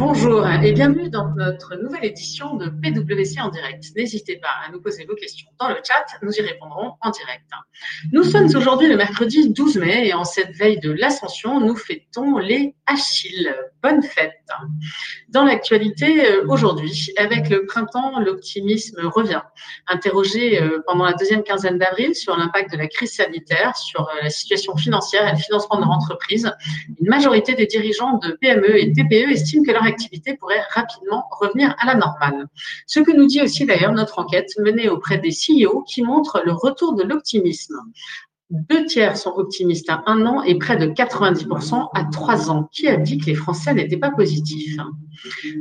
no Bonjour et bienvenue dans notre nouvelle édition de PWC en direct. N'hésitez pas à nous poser vos questions dans le chat, nous y répondrons en direct. Nous sommes aujourd'hui le mercredi 12 mai et en cette veille de l'Ascension, nous fêtons les Achilles. Bonne fête. Dans l'actualité euh, aujourd'hui, avec le printemps, l'optimisme revient. Interrogé euh, pendant la deuxième quinzaine d'avril sur l'impact de la crise sanitaire, sur euh, la situation financière et le financement de leur entreprise, une majorité des dirigeants de PME et TPE estiment que leur activité pourrait rapidement revenir à la normale. Ce que nous dit aussi d'ailleurs notre enquête menée auprès des CEO qui montre le retour de l'optimisme. Deux tiers sont optimistes à un an et près de 90% à trois ans. Qui a dit que les Français n'étaient pas positifs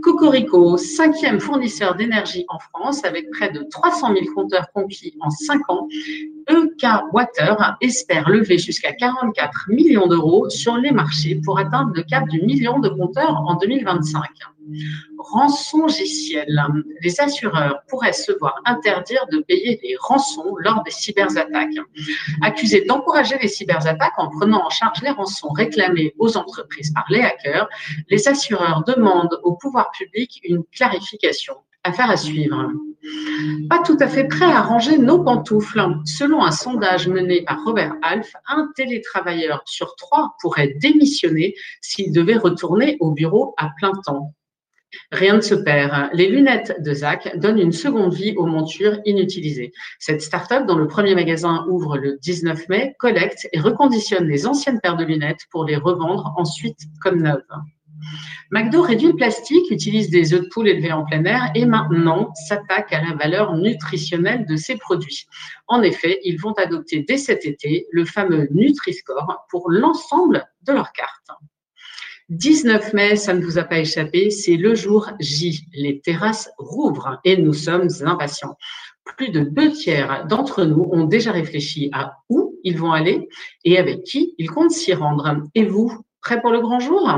Cocorico, cinquième fournisseur d'énergie en France avec près de 300 000 compteurs conquis en cinq ans, EK Water espère lever jusqu'à 44 millions d'euros sur les marchés pour atteindre le cap du million de compteurs en 2025. Rançon logiciel. Les assureurs pourraient se voir interdire de payer les rançons lors des cyberattaques. Accusés d'encourager les cyberattaques en prenant en charge les rançons réclamées aux entreprises par les hackers, les assureurs demandent au pouvoir public une clarification. Affaire à suivre. Pas tout à fait prêt à ranger nos pantoufles. Selon un sondage mené par Robert Half, un télétravailleur sur trois pourrait démissionner s'il devait retourner au bureau à plein temps. Rien ne se perd. Les lunettes de Zach donnent une seconde vie aux montures inutilisées. Cette start-up, dont le premier magasin ouvre le 19 mai, collecte et reconditionne les anciennes paires de lunettes pour les revendre ensuite comme neuves. McDo réduit le plastique, utilise des œufs de poule élevés en plein air et maintenant s'attaque à la valeur nutritionnelle de ses produits. En effet, ils vont adopter dès cet été le fameux Nutri-Score pour l'ensemble de leurs cartes. 19 mai, ça ne vous a pas échappé, c'est le jour J. Les terrasses rouvrent et nous sommes impatients. Plus de deux tiers d'entre nous ont déjà réfléchi à où ils vont aller et avec qui ils comptent s'y rendre. Et vous, prêts pour le grand jour?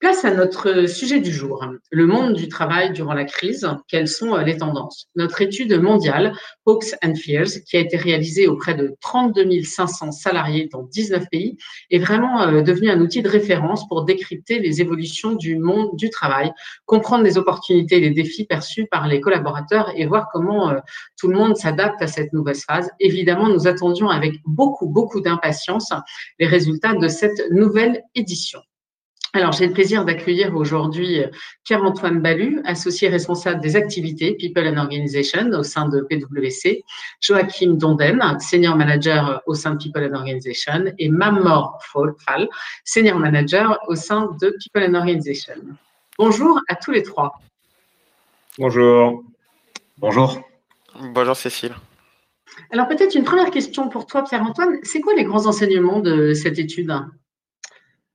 Place à notre sujet du jour, le monde du travail durant la crise, quelles sont euh, les tendances? Notre étude mondiale, Hawks and Fears, qui a été réalisée auprès de 32 500 salariés dans 19 pays, est vraiment euh, devenue un outil de référence pour décrypter les évolutions du monde du travail, comprendre les opportunités et les défis perçus par les collaborateurs et voir comment euh, tout le monde s'adapte à cette nouvelle phase. Évidemment, nous attendions avec beaucoup, beaucoup d'impatience les résultats de cette nouvelle édition. Alors, j'ai le plaisir d'accueillir aujourd'hui Pierre-Antoine Ballu, associé responsable des activités People and Organization au sein de PwC, Joachim Donden, senior manager au sein de People and Organization, et Mamor Fall, senior manager au sein de People and Organization. Bonjour à tous les trois. Bonjour. Bonjour. Bonjour Cécile. Alors peut-être une première question pour toi, Pierre-Antoine. C'est quoi les grands enseignements de cette étude?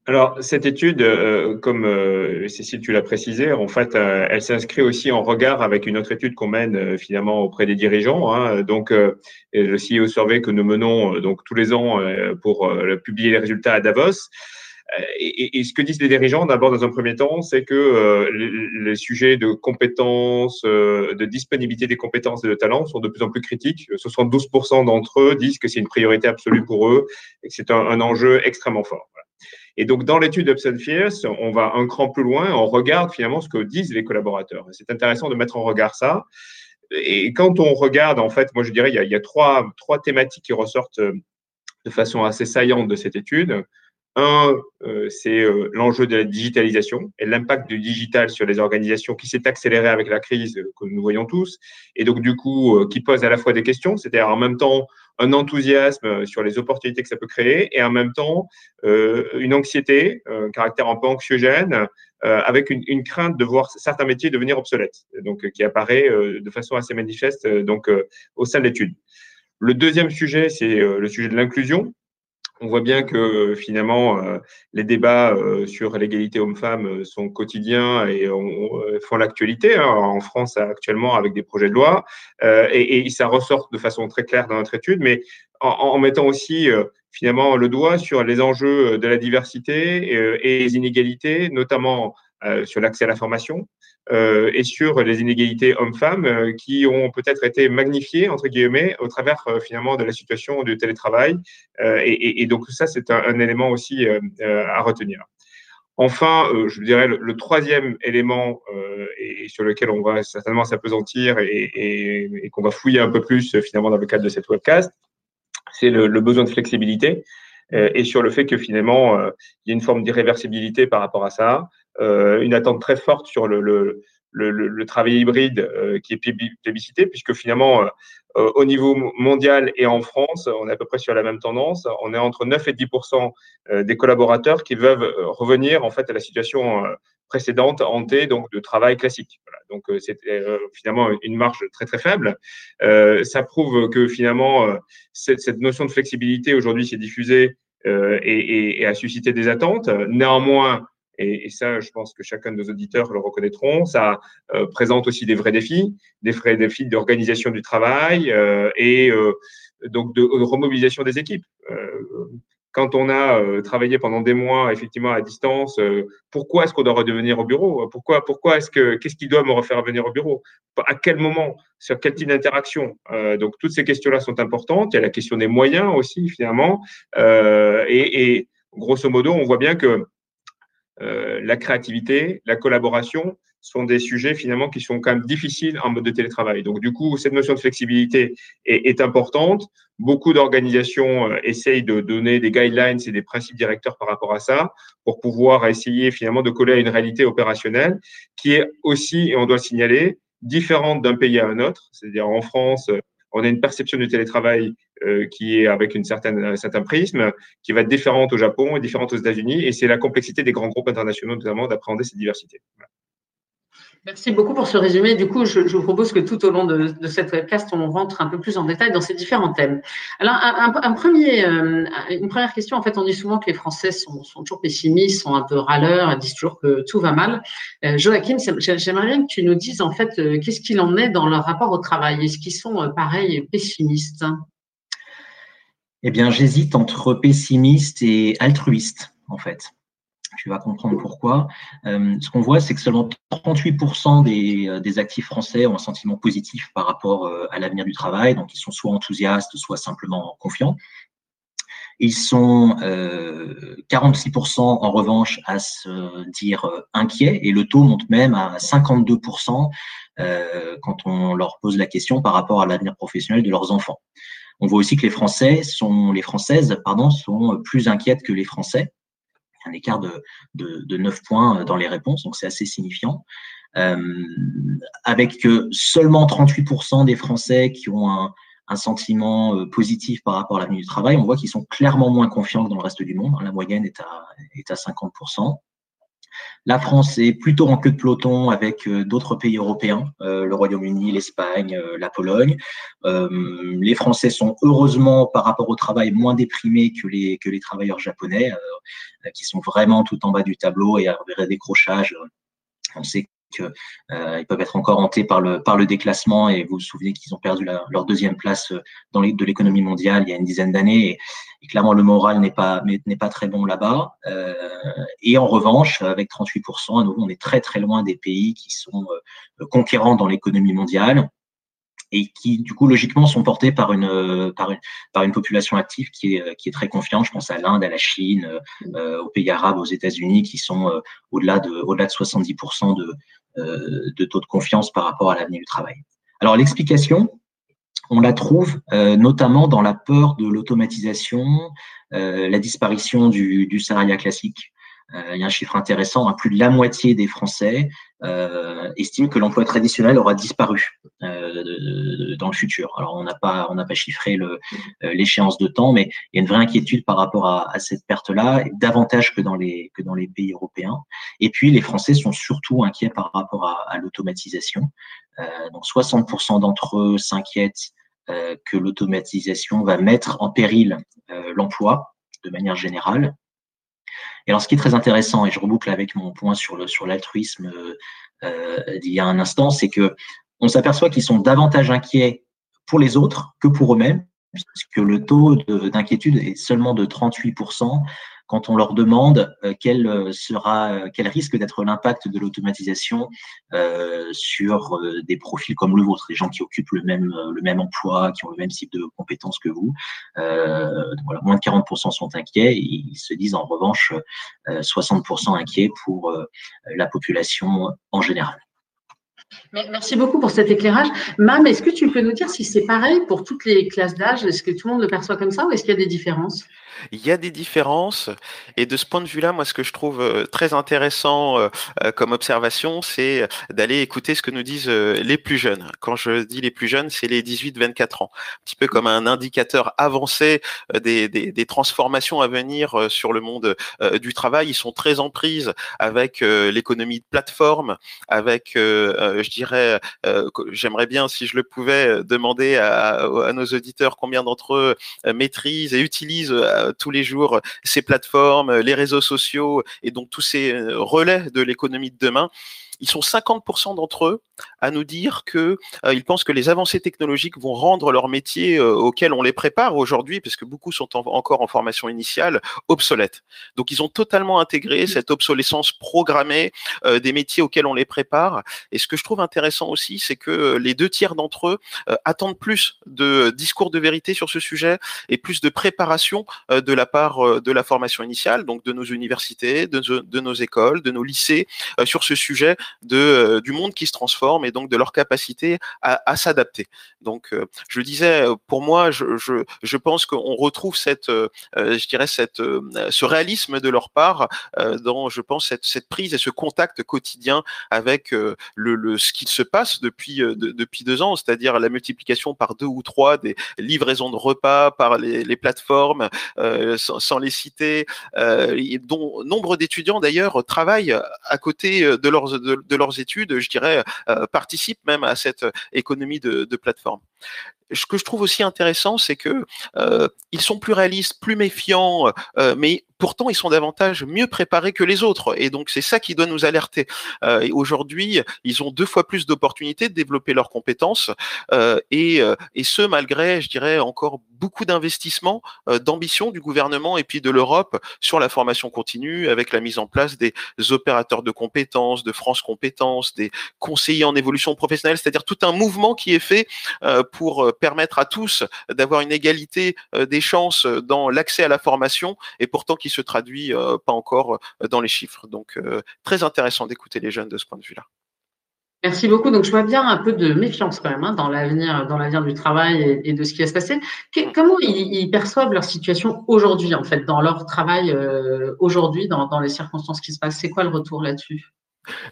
Alors, cette étude, euh, comme euh, Cécile, tu l'as précisé, en fait, euh, elle s'inscrit aussi en regard avec une autre étude qu'on mène finalement auprès des dirigeants. Hein, donc, le CEO Survey que nous menons donc tous les ans pour publier les résultats à Davos. Et, ce que disent les dirigeants, d'abord dans un premier temps, c'est que les, les, sujets de compétences, de disponibilité des compétences et de talents sont de plus en plus critiques. 72% d'entre eux disent que c'est une priorité absolue pour eux et que c'est un enjeu extrêmement fort. Et donc, dans l'étude Upson Fierce, on va un cran plus loin, on regarde finalement ce que disent les collaborateurs. C'est intéressant de mettre en regard ça. Et quand on regarde, en fait, moi je dirais, il y a, il y a trois, trois thématiques qui ressortent euh, de façon assez saillante de cette étude. Un, euh, c'est euh, l'enjeu de la digitalisation et l'impact du digital sur les organisations qui s'est accéléré avec la crise que nous voyons tous, et donc du coup qui pose à la fois des questions, c'est-à-dire en même temps un enthousiasme sur les opportunités que ça peut créer et en même temps euh, une anxiété, un caractère un peu anxiogène, euh, avec une, une, crainte de voir certains métiers devenir obsolètes, donc qui apparaît euh, de façon assez manifeste donc au sein de l'étude. Le deuxième sujet, c'est le sujet de l'inclusion on voit bien que finalement, euh, les débats euh, sur l'égalité homme-femme euh, sont quotidiens et font l'actualité hein, en France actuellement avec des projets de loi. Et, ça ressort de façon très claire dans notre étude, mais en, mettant aussi finalement le doigt sur les enjeux de la diversité et les inégalités, notamment sur l'accès à la formation, euh, et sur les inégalités hommes-femmes euh, qui ont peut-être été magnifiées, entre guillemets, au travers euh, finalement de la situation du télétravail. Et, donc ça, c'est un, élément aussi à retenir. Enfin, je dirais le, troisième élément et, sur lequel on va certainement s'apesantir et, et, qu'on va fouiller un peu plus finalement dans le cadre de cette webcast, c'est le, besoin de flexibilité et sur le fait que finalement il y a une forme d'irréversibilité par rapport à ça, une attente très forte sur le, le le, le, travail hybride euh, qui est plébiscité, puisque finalement, euh, euh, au niveau mondial et en France, on est à peu près sur la même tendance. On est entre 9 et 10% des collaborateurs qui veulent revenir en fait à la situation précédente hantée donc de travail classique. Voilà. Donc c'est finalement une marge très très faible. Euh, ça prouve que finalement cette, cette, notion de flexibilité aujourd'hui s'est diffusée euh, et, et, et, a suscité des attentes. Néanmoins, et, et, ça, je pense que chacun de nos auditeurs le reconnaîtront. Ça euh, présente aussi des vrais défis, des vrais défis d'organisation du travail euh, et euh, donc de, remobilisation des équipes. Euh, quand on a travaillé pendant des mois effectivement à distance, pourquoi est-ce qu'on doit redevenir au bureau? Pourquoi, pourquoi est-ce que qu'est-ce qui doit me refaire venir au bureau? À quel moment? Sur quel type d'interaction? Donc toutes ces questions-là sont importantes. Il y a la question des moyens aussi finalement. Et, et grosso modo, on voit bien que euh, la créativité, la collaboration sont des sujets finalement qui sont quand même difficiles en mode de télétravail. Donc du coup, cette notion de flexibilité est, est importante. Beaucoup d'organisations euh, essayent de donner des guidelines et des principes directeurs par rapport à ça pour pouvoir essayer finalement de coller à une réalité opérationnelle qui est aussi, et on doit le signaler, différente d'un pays à un autre. C'est-à-dire en France, on a une perception du télétravail euh, qui est avec une certaine, un certain prisme, qui va être différente au Japon et différente aux États-Unis. Et c'est la complexité des grands groupes internationaux, notamment, d'appréhender cette diversité. Merci beaucoup pour ce résumé. Du coup, je, vous propose que tout au long de, cette webcast, on rentre un peu plus en détail dans ces différents thèmes. Alors, euh, une première question, en fait, on dit souvent que les Français sont, toujours pessimistes, sont un peu râleurs, disent toujours que tout va mal. Euh, Joachim, j'aimerais bien que tu nous dises, en fait, euh, qu'est-ce qu'il en est dans leur rapport au travail? Est-ce qu'ils sont, euh, pareils, pessimistes? Eh bien, j'hésite entre pessimiste et altruiste, en fait. Tu vas comprendre pourquoi. Euh, ce qu'on voit, c'est que seulement 38% des, euh, des, actifs français ont un sentiment positif par rapport euh, à l'avenir du travail. Donc, ils sont soit enthousiastes, soit simplement confiants. Ils sont euh, 46% en revanche à se dire inquiets et le taux monte même à 52% euh, quand on leur pose la question par rapport à l'avenir professionnel de leurs enfants. On voit aussi que les Français sont, les Françaises, pardon, sont plus inquiètes que les Français un écart de, de, de 9 points dans les réponses, donc c'est assez signifiant. Euh, avec seulement 38% des Français qui ont un, sentiment euh, positif par rapport à l'avenir du travail, on voit qu'ils sont clairement moins confiants que dans le reste du monde. La moyenne est à 50%. La France est plutôt en queue de peloton avec euh, d'autres pays européens, euh, le Royaume-Uni, l'Espagne, euh, la Pologne. les Français sont heureusement par rapport au travail moins déprimés que les, travailleurs japonais, qui sont vraiment tout en bas du tableau et à un décrochage. On sait qu'ils euh, peuvent être encore hantés par le, par le déclassement. Et vous vous souvenez qu'ils ont perdu leur deuxième place euh, dans les, de l'économie mondiale il y a une dizaine d'années. Et, et, clairement, le moral n'est pas, n'est pas très bon là-bas. Euh, et en revanche, avec 38%, à nouveau, on est très très loin des pays qui sont conquérants dans l'économie mondiale et qui du coup logiquement sont portés par une par une par une population active qui est qui est très confiante. Je pense à l'Inde, à la Chine, euh, aux pays arabes, aux États-Unis, qui sont euh, au-delà de au-delà de 70% de euh, de taux de confiance par rapport à l'avenir du travail. Alors l'explication, on la trouve euh, notamment dans la peur de l'automatisation, euh, la disparition du, du salariat classique. Il y a un chiffre intéressant, hein, plus de la moitié des Français euh, estiment que l'emploi traditionnel aura disparu euh, dans le futur. Alors on n'a pas chiffré euh, l'échéance de temps, mais il y a une vraie inquiétude par rapport à, cette perte-là, davantage que dans les pays européens. Et puis les Français sont surtout inquiets par rapport à, l'automatisation. Euh, donc 60% d'entre eux s'inquiètent euh, que l'automatisation va mettre en péril l'emploi de manière générale. Et alors, ce qui est très intéressant, et je reboucle avec mon point sur l'altruisme euh, d'il y a un instant, c'est que on s'aperçoit qu'ils sont davantage inquiets pour les autres que pour eux-mêmes, puisque le taux d'inquiétude est seulement de 38%, quand on leur demande quel sera, quel risque d'être l'impact de l'automatisation sur des profils comme le vôtre, des gens qui occupent le même, le même emploi, qui ont le même type de compétences que vous. moins de 40% sont inquiets. Et ils se disent en revanche 60% inquiets pour la population en général. Merci beaucoup pour cet éclairage. Mam, est-ce que tu peux nous dire si c'est pareil pour toutes les classes d'âge? Est-ce que tout le monde le perçoit comme ça ou est-ce qu'il y a des différences? Il y a des différences et de ce point de vue-là, moi, ce que je trouve euh, très intéressant euh, euh, comme observation, c'est d'aller écouter ce que nous disent les plus jeunes. Quand je dis les plus jeunes, c'est les 18-24 ans, un petit peu comme un indicateur avancé des, des, des transformations à venir sur le monde du travail. Ils sont très en prise avec l'économie de plateforme, avec, je dirais, j'aimerais bien, si je le pouvais, demander à, à nos auditeurs combien d'entre eux maîtrisent et utilisent euh, tous les jours ces plateformes, les réseaux sociaux et donc tous ces euh, relais de l'économie de demain ils sont 50% d'entre eux à nous dire que euh, ils pensent que les avancées technologiques vont rendre leur métier euh, auquel on les prépare aujourd'hui, parce que beaucoup sont encore en formation initiale, obsolètes. Donc ils ont totalement intégré mmh. cette obsolescence programmée euh, des métiers auxquels on les prépare. Et ce que je trouve intéressant aussi, c'est que les deux tiers d'entre eux attendent plus de discours de vérité sur ce sujet et plus de préparation de la part de la formation initiale, donc de nos universités, de, de nos écoles, de nos lycées sur ce sujet de, euh, du monde qui se transforme et donc de leur capacité à, s'adapter. Donc, euh, je disais, euh, pour moi, je, je, je pense qu'on retrouve cette, je dirais, cette, ce réalisme de leur part dans, je pense, cette, cette, prise et ce contact quotidien avec le, le ce qui se passe depuis, depuis deux ans, c'est-à-dire la multiplication par deux ou trois des livraisons de repas par les, les plateformes, sans, sans, les citer, dont nombre d'étudiants d'ailleurs travaillent à côté de leurs de, de, leurs études, je dirais, euh, participent même à cette économie de, plateforme. Ce que je trouve aussi intéressant, c'est que euh, ils sont plus réalistes, plus méfiants, euh, mais pourtant ils sont davantage mieux préparés que les autres. Et donc c'est ça qui doit nous alerter. Euh, Aujourd'hui, ils ont deux fois plus d'opportunités de développer leurs compétences, euh, et, euh, et ce malgré, je dirais, encore beaucoup d'investissements, euh, d'ambition du gouvernement et puis de l'Europe sur la formation continue, avec la mise en place des opérateurs de compétences, de France Compétences, des conseillers en évolution professionnelle, c'est-à-dire tout un mouvement qui est fait pour permettre à tous d'avoir une égalité euh, des chances dans l'accès à la formation et pourtant qui se traduit euh, pas encore euh, dans les chiffres. Donc très intéressant d'écouter les jeunes de ce point de vue-là. Merci beaucoup. Donc, je vois bien un peu de méfiance quand même hein, dans l'avenir, dans l'avenir du travail et, de ce qui va se passer. comment ils, perçoivent leur situation aujourd'hui, en fait, dans leur travail aujourd'hui, dans, dans les circonstances qui se passent? C'est quoi le retour là-dessus?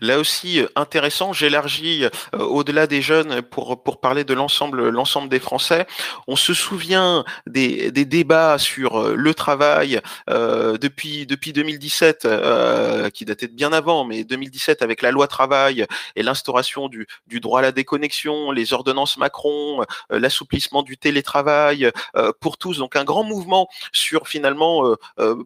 Là aussi, euh, intéressant, j'élargis euh, au-delà des jeunes pour, pour parler de l'ensemble, l'ensemble des Français. On se souvient des, des débats sur euh, le travail euh, depuis, depuis 2017, euh, qui datait de bien avant, mais 2017 avec la loi travail et l'instauration du, du droit à la déconnexion, les ordonnances Macron, l'assouplissement du télétravail pour tous. Donc un grand mouvement sur finalement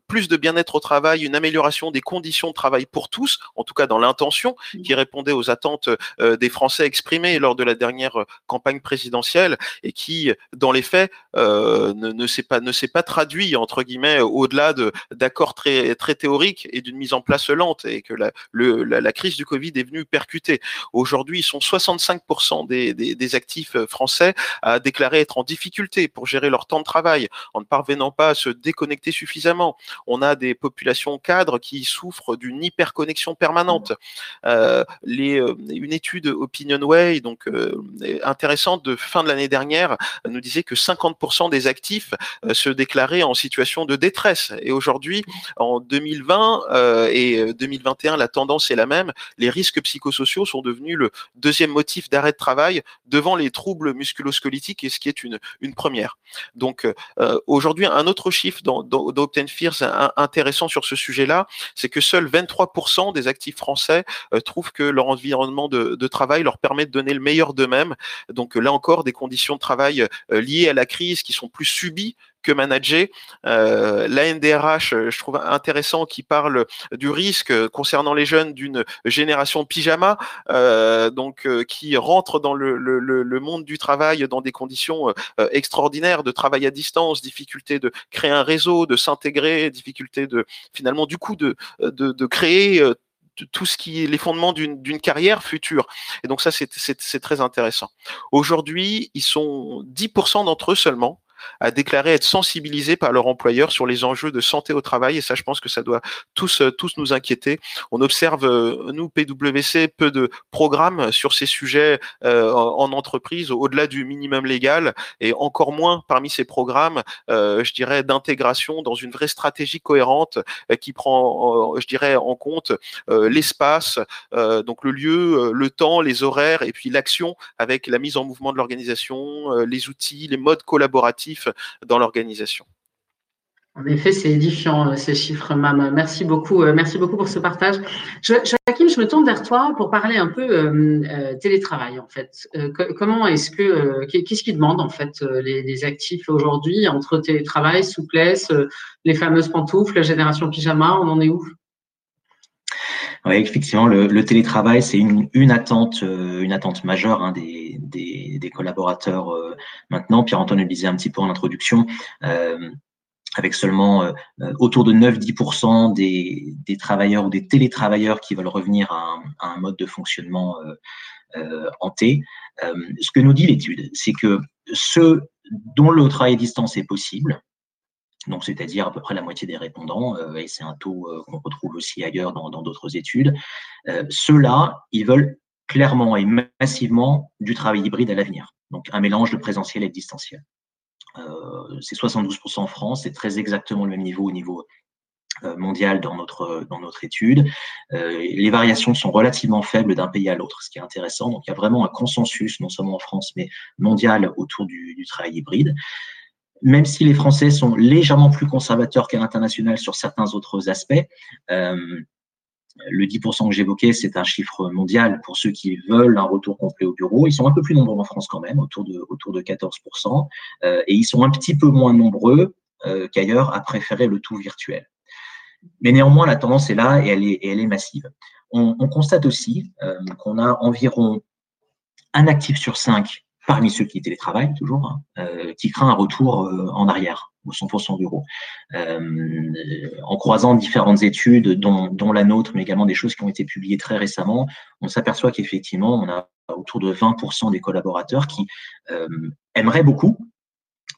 plus de bien-être au travail, une amélioration des conditions de travail pour tous, en tout cas dans l'intérêt intention mmh. qui répondait aux attentes euh, des Français exprimées lors de la dernière euh, campagne présidentielle et qui, dans les faits, euh, ne, ne s'est pas ne s'est pas traduit entre guillemets au-delà de d'accords très très théoriques et d'une mise en place lente et que la, le, la, crise du Covid est venue percuter. Aujourd'hui, ils sont 65% des, des, des actifs français à déclarer être en difficulté pour gérer leur temps de travail en ne parvenant pas à se déconnecter suffisamment. On a des populations cadres qui souffrent d'une hyperconnexion permanente. Euh, euh, une étude OpinionWay, donc euh, intéressante de fin de l'année dernière, nous disait que 50% des actifs se déclaraient en situation de détresse. Et aujourd'hui, en 2020 et 2021, la tendance est la même. Les risques psychosociaux sont devenus le deuxième motif d'arrêt de travail devant les troubles musculosquelettiques, et ce qui est une, première. Donc aujourd'hui, un autre chiffre dans, Fears intéressant sur ce sujet-là, c'est que seuls 23% des actifs français euh, trouvent que leur environnement de, travail leur permet de donner le meilleur d'eux-mêmes. Donc là encore, des conditions de travail euh, liées à la crise qui sont plus subies que manager. Euh, la NDRH, je trouve intéressant qui parle du risque concernant les jeunes d'une génération pyjama, donc qui rentre dans le, monde du travail dans des conditions extraordinaires de travail à distance, difficulté de créer un réseau, de s'intégrer, difficulté de finalement du coup de créer tout ce qui est les fondements d'une carrière future. Et donc ça, c'est très intéressant. Aujourd'hui, ils sont 10% d'entre eux seulement à déclarer être sensibilisés par leur employeur sur les enjeux de santé au travail. Et ça, je pense que ça doit tous, euh, tous nous inquiéter. On observe, euh, nous, PwC, peu de programmes sur ces sujets euh, en entreprise, au-delà du minimum légal, et encore moins parmi ces programmes, je dirais, d'intégration dans une vraie stratégie cohérente qui prend, je dirais, en compte l'espace, donc le lieu, le temps, les horaires, et puis l'action avec la mise en mouvement de l'organisation, les outils, les modes collaboratifs dans l'organisation. En effet, c'est édifiant euh, ces chiffres, Mam. Merci beaucoup, euh, merci beaucoup pour ce partage. Joachim, je me tourne vers toi pour parler un peu euh, télétravail en fait. comment est-ce que qu'est-ce qui demande en fait les, actifs aujourd'hui entre télétravail, souplesse, les fameuses pantoufles, génération pyjama, on en est où? Effectivement, le, télétravail, c'est une, attente, une attente majeure hein, des, collaborateurs maintenant. Pierre-Antoine le disait un petit peu en introduction avec seulement euh, euh, autour de 9-10% des, travailleurs ou des télétravailleurs qui veulent revenir à un, mode de fonctionnement euh, hanté. ce que nous dit l'étude, c'est que ceux dont le travail à distance est possible, donc c'est-à-dire à peu près la moitié des répondants, et c'est un taux qu'on retrouve aussi ailleurs dans d'autres études, ceux-là, ils veulent clairement et massivement du travail hybride à l'avenir, donc un mélange de présentiel et de distanciel. Euh, c'est 72% en France, c'est très exactement le même niveau au niveau euh, mondial dans notre, dans notre étude. Euh, les variations sont relativement faibles d'un pays à l'autre, ce qui est intéressant. Donc, il y a vraiment un consensus, non seulement en France, mais mondial autour du travail hybride. Même si les Français sont légèrement plus conservateurs qu'à l'international sur certains autres aspects, euh, le 10% que j'évoquais, c'est un chiffre mondial pour ceux qui veulent un retour complet au bureau. Ils sont un peu plus nombreux en France quand même, autour de, autour de 14%, euh, et ils sont un petit peu moins nombreux euh, qu'ailleurs à préférer le tout virtuel. Mais néanmoins, la tendance est là et elle est, massive. On, constate aussi qu'on a environ un actif sur cinq parmi ceux qui télétravaillent toujours, hein, euh, qui craint un retour euh, en arrière au 100% bureau. Euh, en croisant différentes études, dont, dont, la nôtre, mais également des choses qui ont été publiées très récemment, on s'aperçoit qu'effectivement, on a autour de 20% des collaborateurs qui euh, aimeraient beaucoup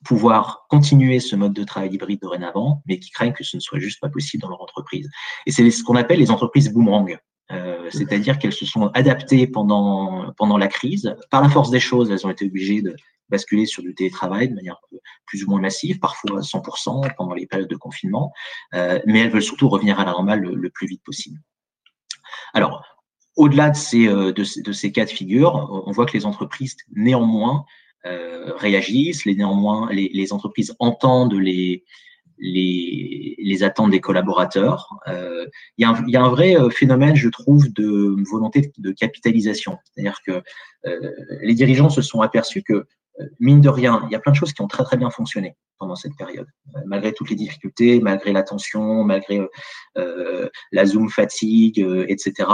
pouvoir continuer ce mode de travail hybride dorénavant, mais qui craignent que ce ne soit juste pas possible dans leur entreprise. Et c'est ce qu'on appelle les entreprises boomerang. Euh, c'est-à-dire qu'elles se sont adaptées pendant, pendant la crise. Par la force des choses, elles ont été obligées de basculer sur du télétravail de manière plus ou moins massive, parfois 100% pendant les périodes de confinement, euh, mais elles veulent surtout revenir à la normale le, plus vite possible. Alors, au-delà de ces, euh, de, de, ces cas de figure, on voit que les entreprises, néanmoins, euh, réagissent, les, néanmoins, les, les entreprises entendent les, les, les, attentes des collaborateurs. Euh, il, y a un, il, y a un, vrai euh, phénomène, je trouve, de volonté de capitalisation. C'est-à-dire que euh, les dirigeants se sont aperçus que, euh, mine de rien, il y a plein de choses qui ont très très bien fonctionné pendant cette période, malgré toutes les difficultés, malgré la tension, malgré la Zoom fatigue, etc.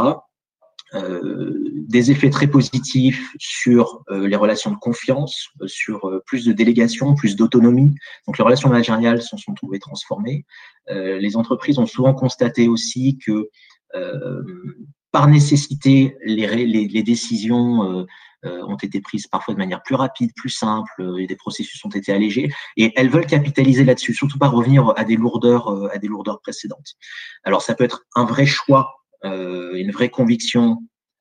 Euh, des effets très positifs sur euh, les relations de confiance, euh, sur plus de délégation, plus d'autonomie. Donc les relations managériales sont, sont trouvées transformées. les entreprises ont souvent constaté aussi que par nécessité, les, les, les décisions ont été prises parfois de manière plus rapide, plus simple, et des processus ont été allégés, et elles veulent capitaliser là-dessus, surtout pas revenir à des lourdeurs, à des lourdeurs précédentes. Alors ça peut être un vrai choix une vraie conviction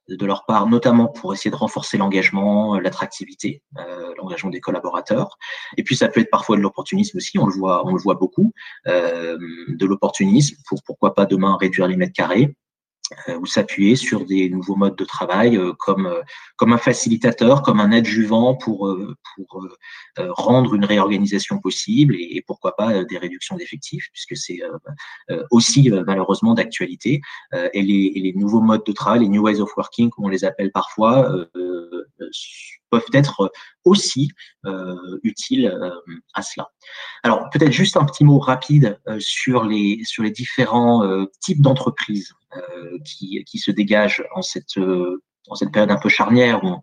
de leur part, notamment pour essayer de renforcer l'engagement, l'attractivité, euh, l'engagement des collaborateurs. Et puis ça peut être parfois de l'opportunisme aussi, on le voit, on le voit beaucoup, euh, de l'opportunisme pour pourquoi pas demain réduire les mètres carrés. Euh, ou s'appuyer sur des nouveaux modes de travail euh, comme, euh, comme un facilitateur, comme un adjuvant pour, pour rendre une réorganisation possible et, pourquoi pas des réductions d'effectifs, puisque c'est aussi malheureusement d'actualité. Et les, et, les, nouveaux modes de travail, les new ways of working, comme on les appelle parfois, peuvent être aussi utiles à cela. Alors peut-être juste un petit mot rapide sur, les, sur les différents types d'entreprises euh, qui, qui, se dégage en cette, euh, en cette période un peu charnière où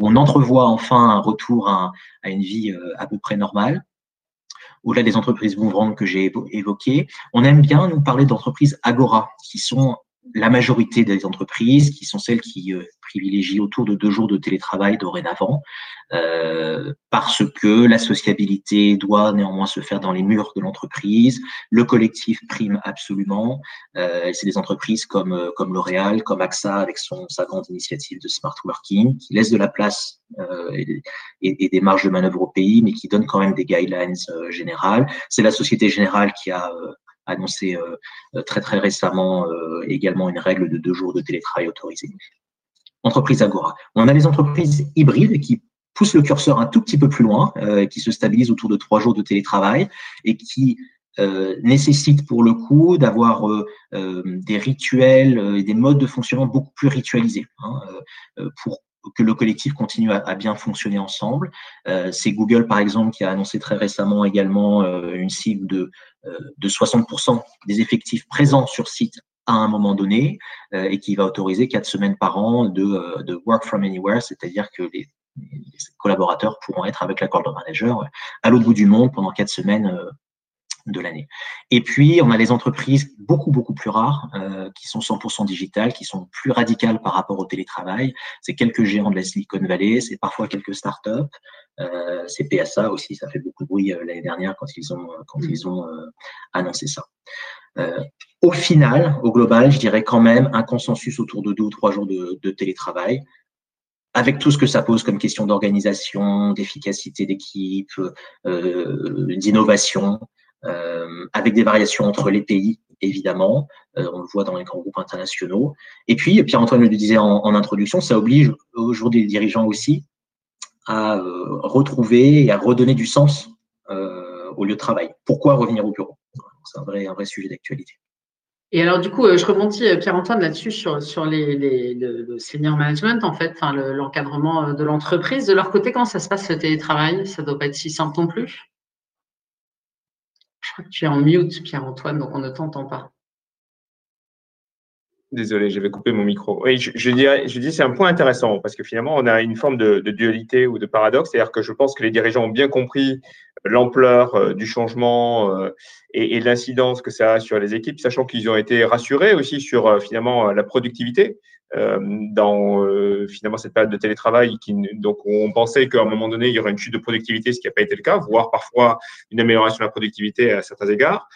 on, entrevoit enfin un retour à, à une vie euh, à peu près normale. Au-delà des entreprises mouvrantes que j'ai évoquées, on aime bien nous parler d'entreprises Agora, qui sont la majorité des entreprises, qui sont celles qui euh, privilégient autour de deux jours de télétravail dorénavant, euh, parce que la sociabilité doit néanmoins se faire dans les murs de l'entreprise, le collectif prime absolument. Euh, c'est des entreprises comme euh, comme L'Oréal, comme AXA avec son sa grande initiative de smart working, qui laisse de la place euh, et, et, des marges de manœuvre au pays, mais qui donne quand même des guidelines générales. C'est la Société Générale qui a annoncé euh, euh, très très récemment euh, également une règle de deux jours de télétravail autorisé. Entreprise Agora. On a les entreprises hybrides qui poussent le curseur un tout petit peu plus loin, qui se stabilisent autour de trois jours de télétravail et qui nécessitent pour le coup d'avoir des rituels et des modes de fonctionnement beaucoup plus ritualisés hein, pour que le collectif continue à, bien fonctionner ensemble. C'est Google, par exemple, qui a annoncé très récemment également une cible de, de 60% des effectifs présents sur site à un moment donné et qui va autoriser quatre semaines par an de, de work from anywhere, c'est-à-dire que les, collaborateurs pourront être avec l'accord de manager à l'autre bout du monde pendant quatre semaines de l'année. Et puis, on a les entreprises beaucoup, beaucoup plus rares, euh, qui sont 100% digitales, qui sont plus radicales par rapport au télétravail. C'est quelques géants de la Silicon Valley, c'est parfois quelques startups. Euh, c'est PSA aussi, ça fait beaucoup de bruit euh, l'année dernière quand ils ont, quand ils ont annoncé ça. Au final, au global, je dirais quand même un consensus autour de deux ou trois jours de, télétravail avec tout ce que ça pose comme question d'organisation, d'efficacité d'équipe, d'innovation, avec des variations entre les pays, évidemment. Euh, on le voit dans les grands groupes internationaux. Et puis, Pierre-Antoine le disait en, introduction, ça oblige aujourd'hui les dirigeants aussi à euh, retrouver et à redonner du sens au lieu de travail. Pourquoi revenir au bureau? C'est un vrai, un vrai sujet d'actualité. Et alors, du coup, je rebondis, Pierre-Antoine, là-dessus, sur, les, le, senior management, en fait, l'encadrement de l'entreprise. De leur côté, quand ça se passe, le télétravail? Ça ne doit pas être si simple non plus? Tu es en mute, Pierre-Antoine, donc on ne t'entend pas. Désolé, j'avais coupé mon micro. Je, dirais, je dis c'est un point intéressant parce que finalement, on a une forme de, dualité ou de paradoxe. C'est-à-dire que je pense que les dirigeants ont bien compris l'ampleur euh, du changement euh, et, l'incidence que ça a sur les équipes, sachant qu'ils ont été rassurés aussi sur euh, finalement la productivité dans finalement cette période de télétravail. Donc, on pensait qu'à un moment donné, il y aurait une chute de productivité, ce qui n'a pas été le cas, voire parfois une amélioration de la productivité à certains égards.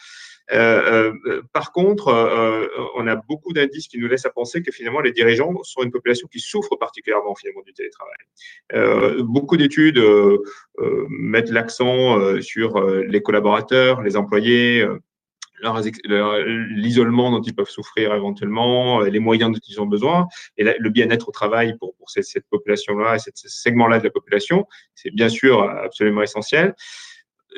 Euh, euh, par contre, euh, on a beaucoup d'indices qui nous laissent à penser que finalement les dirigeants sont une population qui souffre particulièrement finalement du télétravail. beaucoup d'études mettent l'accent sur les collaborateurs, les employés, l'isolement dont ils peuvent souffrir éventuellement, les moyens dont ils ont besoin, et le bien-être au travail pour, pour cette, population-là et ce segment-là de la population, c'est bien sûr absolument essentiel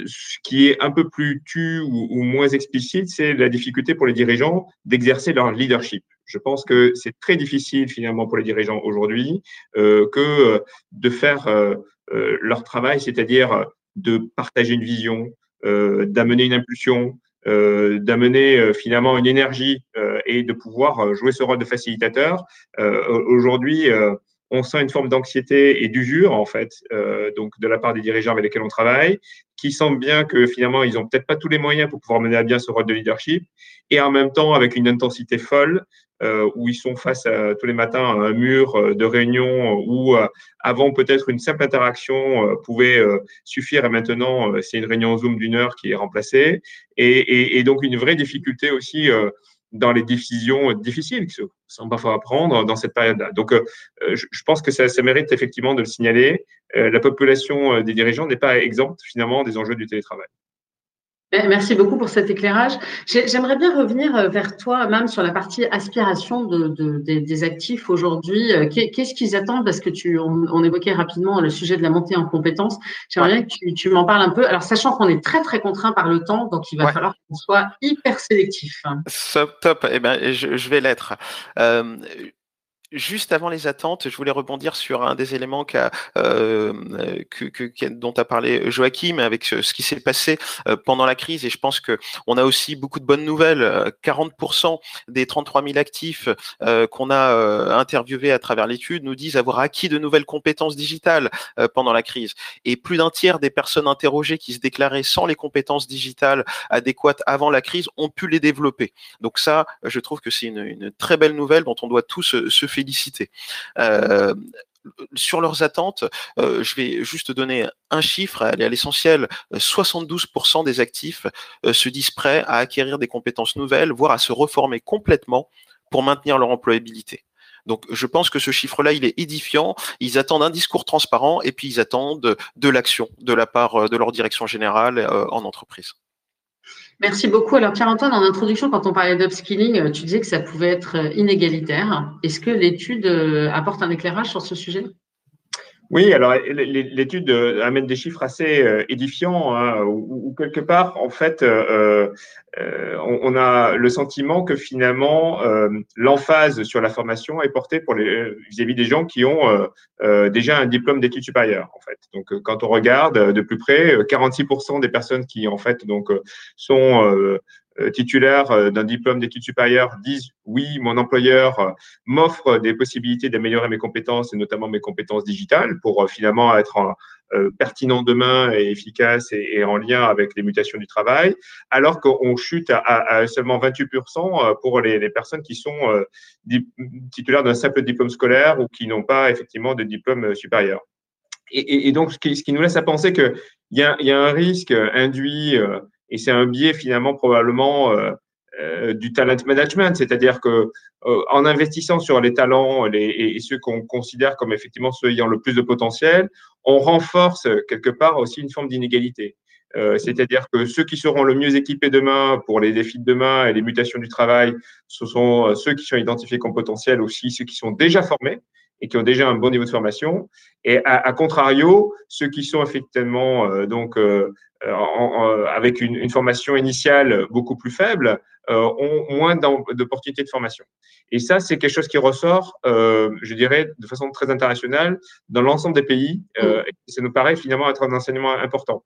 ce qui est un peu plus tu ou, moins explicite, c'est la difficulté pour les dirigeants d'exercer leur leadership. Je pense que c'est très difficile finalement pour les dirigeants aujourd'hui euh, que euh, de faire euh, euh, leur travail, c'est-à-dire de partager une vision, d'amener une impulsion, d'amener finalement une énergie et de pouvoir jouer ce rôle de facilitateur. aujourd'hui, on sent une forme d'anxiété et d'usure en fait, euh, donc de la part des dirigeants avec lesquels on travaille, qui sentent bien que finalement ils ont peut-être pas tous les moyens pour pouvoir mener à bien ce rôle de leadership, et en même temps avec une intensité folle euh, où ils sont face à, tous les matins à un mur euh, de réunion où avant peut-être une simple interaction pouvait suffire, et maintenant c'est une réunion Zoom d'une heure qui est remplacée, et, et, et, donc une vraie difficulté aussi dans les décisions difficiles qui sont parfois à prendre dans cette période-là. Donc, euh, je, pense que ça, ça, mérite effectivement de le signaler. Euh, la population euh, des dirigeants n'est pas exempte finalement des enjeux du télétravail. Eh, merci beaucoup pour cet éclairage. J'aimerais bien revenir euh, vers toi, même sur la partie aspiration de, des, actifs aujourd'hui. Euh, qu'est-ce qu'ils attendent? Parce que tu, on, évoquait rapidement le sujet de la montée en compétences. J'aimerais bien que tu, tu m'en parles un peu. Alors, sachant qu'on est très très contraint par le temps, donc il va falloir qu'on soit hyper sélectif. Top, top. Eh ben, je, je vais l'être. Euh, Juste avant les attentes, je voulais rebondir sur un des éléments euh, que, dont a parlé Joachim avec ce, qui s'est passé euh, pendant la crise. Et je pense que on a aussi beaucoup de bonnes nouvelles. 40% euh, des 33 000 actifs qu'on a interviewés à travers l'étude nous disent avoir acquis de nouvelles compétences digitales pendant la crise. Et plus d'un tiers des personnes interrogées qui se déclaraient sans les compétences digitales adéquates avant la crise ont pu les développer. Donc ça, je trouve que c'est une, très belle nouvelle dont on doit tous se féliciter. Euh, sur leurs attentes, euh, je vais juste donner un chiffre, aller à l'essentiel. 72% des actifs euh, se disent prêts à acquérir des compétences nouvelles, voire à se reformer complètement pour maintenir leur employabilité. Donc, je pense que ce chiffre-là, il est édifiant. Ils attendent un discours transparent et puis ils attendent de l'action de la part de leur direction générale en entreprise. Merci beaucoup. Alors, Pierre-Antoine, en introduction, quand on parlait d'upskilling, euh, tu disais que ça pouvait être euh, inégalitaire. Est-ce que l'étude euh, apporte un éclairage sur ce sujet? Oui, alors l'étude amène des chiffres assez euh, édifiants, hein, où, quelque part, en fait, euh, euh, on, a le sentiment que finalement, l'emphase sur la formation est portée pour vis-à-vis des gens qui ont déjà un diplôme d'études supérieures, en fait. Donc, quand on regarde de plus près, 46% des personnes qui, en fait, donc, sont euh, titulaires euh, d'un diplôme d'études supérieures disent oui, mon employeur euh, m'offre des possibilités d'améliorer mes compétences et notamment mes compétences digitales pour finalement être pertinent demain et efficace et, en lien avec les mutations du travail, alors qu'on chute à, seulement 28% pour les, personnes qui sont titulaires d'un simple diplôme scolaire ou qui n'ont pas effectivement de diplôme supérieur. Et, donc, ce qui, nous laisse à penser qu'il y, y a un risque induit et c'est un biais finalement probablement euh, euh, du talent management, c'est-à-dire que euh, en investissant sur les talents les, et, ceux qu'on considère comme effectivement ceux ayant le plus de potentiel, on renforce quelque part aussi une forme d'inégalité. Euh, c'est-à-dire que ceux qui seront le mieux équipés demain pour les défis de demain et les mutations du travail, ce sont ceux qui sont identifiés comme potentiels aussi, ceux qui sont déjà formés et qui ont déjà un bon niveau de formation. Et à, à contrario, ceux qui sont effectivement euh, donc euh, en, avec une, une, formation initiale beaucoup plus faible euh, ont moins d'opportunités de formation. Et ça, c'est quelque chose qui ressort, euh, je dirais, de façon très internationale dans l'ensemble des pays. Euh, et ça nous paraît finalement être un enseignement important.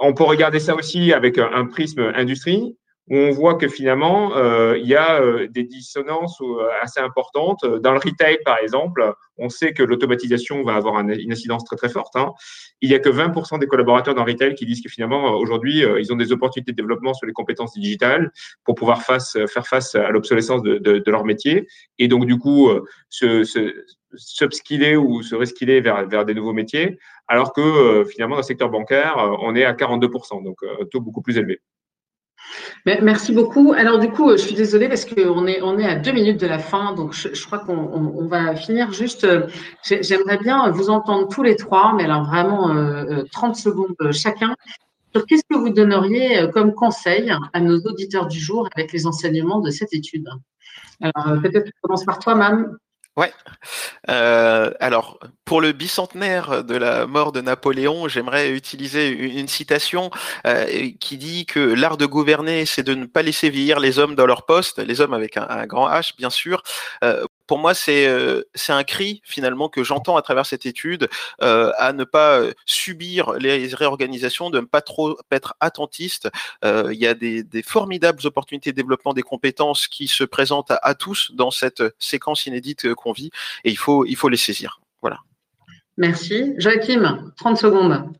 On peut regarder ça aussi avec un prisme industrie on voit que finalement, euh, il y a euh, des dissonances euh, assez importantes. Dans le retail, par exemple, on sait que l'automatisation va avoir une incidence très très forte. Hein. Il n'y a que 20% des collaborateurs dans le retail qui disent que finalement, aujourd'hui, ils ont des opportunités de développement sur les compétences digitales pour pouvoir faire face à l'obsolescence de, leur métier. Et donc, du coup, se, s'upskiller ou se reskiller vers, vers des nouveaux métiers, alors que finalement, dans le secteur bancaire, on est à 42%, donc un taux beaucoup plus élevé. Merci beaucoup. Alors du coup, je suis désolée parce qu'on est, on à deux minutes de la fin, donc je, crois qu'on va finir juste. Euh, j'aimerais bien vous entendre tous les trois, mais alors vraiment 30 euh, euh, secondes chacun. Qu'est-ce que vous donneriez comme conseil à nos auditeurs du jour avec les enseignements de cette étude? Alors peut-être commence par toi, Mam. Ouais. Euh, alors, pour le bicentenaire de la mort de Napoléon, j'aimerais utiliser une, citation euh, qui dit que l'art de gouverner, c'est de ne pas laisser vieillir les hommes dans leur poste, les hommes avec un, grand H, bien sûr, euh, pour moi, c'est euh, c'est un cri finalement que j'entends à travers cette étude euh, à ne pas euh, subir les réorganisations, de ne pas trop être attentiste. il y a des, des, formidables opportunités de développement des compétences qui se présentent à, tous dans cette séquence inédite qu'on vit, et il faut il faut les saisir. Voilà. Merci, Joachim. 30 secondes.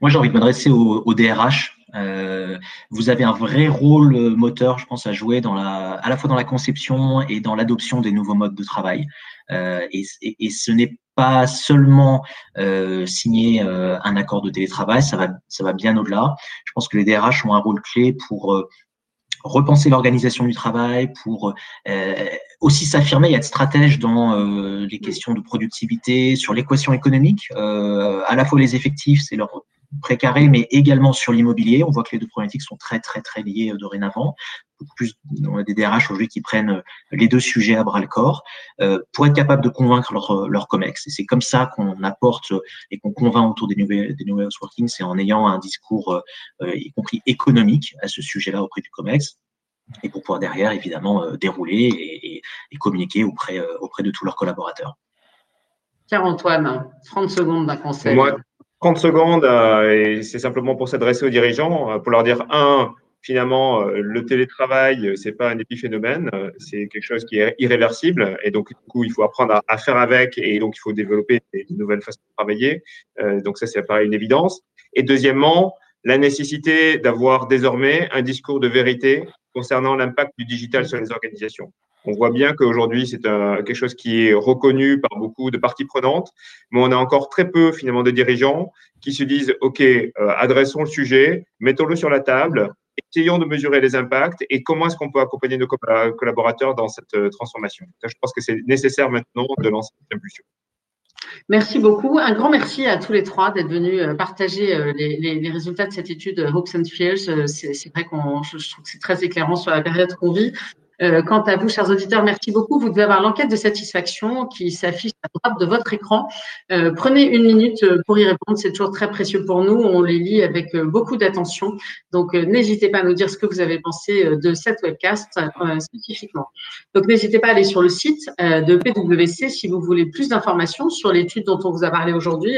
Moi, j'ai envie de m'adresser au, au DRH euh, vous avez un vrai rôle moteur, je pense, à jouer dans la, à la fois dans la conception et dans l'adoption des nouveaux modes de travail. Euh, et, et, ce n'est pas seulement euh, signer euh, un accord de télétravail, ça va, ça va bien au-delà. Je pense que les DRH ont un rôle clé pour euh, repenser l'organisation du travail, pour euh, aussi s'affirmer et être stratège dans les questions de productivité, sur l'équation économique. à la fois les effectifs, c'est leur précaré, mais également sur l'immobilier. On voit que les deux problématiques sont très, très, très liées dorénavant. Beaucoup plus, on a des DRH aujourd'hui qui prennent les deux sujets à bras le corps pour être capable de convaincre leur, leur COMEX. Et c'est comme ça qu'on apporte et qu'on convainc autour des nouvelles, des nouvelles working, c'est en ayant un discours, y compris économique, à ce sujet-là auprès du COMEX et pour pouvoir derrière, évidemment, dérouler et, et communiquer auprès, auprès de tous leurs collaborateurs. Pierre-Antoine, 30 secondes d'un conseil. Moi, 30 secondes, euh, et c'est simplement pour s'adresser aux dirigeants, euh, pour leur dire, un, finalement, euh, le télétravail, c'est pas un épiphénomène, c'est quelque chose qui est irréversible, et donc, du coup, il faut apprendre à, faire avec, et donc, il faut développer de nouvelles façons de travailler. donc, ça, c'est pareil une évidence. Et deuxièmement, la nécessité d'avoir désormais un discours de vérité concernant l'impact du digital sur les organisations. On voit bien qu'aujourd'hui, c'est quelque chose qui est reconnu par beaucoup de parties prenantes, mais on a encore très peu finalement de dirigeants qui se disent, OK, euh, adressons le sujet, mettons-le sur la table, essayons de mesurer les impacts et comment est-ce qu'on peut accompagner nos collaborateurs dans cette euh, transformation. je pense que c'est nécessaire maintenant de lancer cette impulsion. Merci beaucoup. Un grand merci à tous les trois d'être venus euh, partager les, résultats de cette étude Hopes and Fears. C'est vrai qu'on, je trouve que c'est très éclairant sur la période qu'on vit. Euh, quant à vous, chers auditeurs, merci beaucoup. Vous devez avoir l'enquête de satisfaction qui s'affiche à droite de votre écran. Euh, prenez une minute euh, pour y répondre. C'est toujours très précieux pour nous. On les lit avec beaucoup d'attention. Donc, n'hésitez pas à nous dire ce que vous avez pensé de cette webcast spécifiquement. Donc, n'hésitez pas à aller sur le site de PwC si vous voulez plus d'informations sur l'étude dont on vous a parlé aujourd'hui,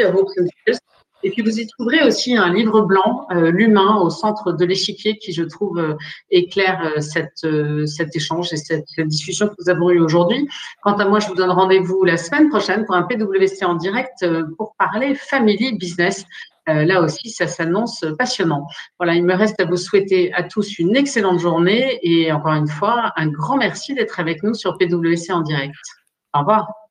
et puis, vous y trouverez aussi un livre blanc, euh, L'humain au centre de l'échiquier, qui, je trouve, euh, éclaire euh, cette, cet échange et cette, discussion que nous avons eue aujourd'hui. Quant à moi, je vous donne rendez-vous la semaine prochaine pour un PWC en direct pour parler family business. là aussi, ça s'annonce passionnant. Voilà, il me reste à vous souhaiter à tous une excellente journée et encore une fois, un grand merci d'être avec nous sur PWC en direct. Au revoir.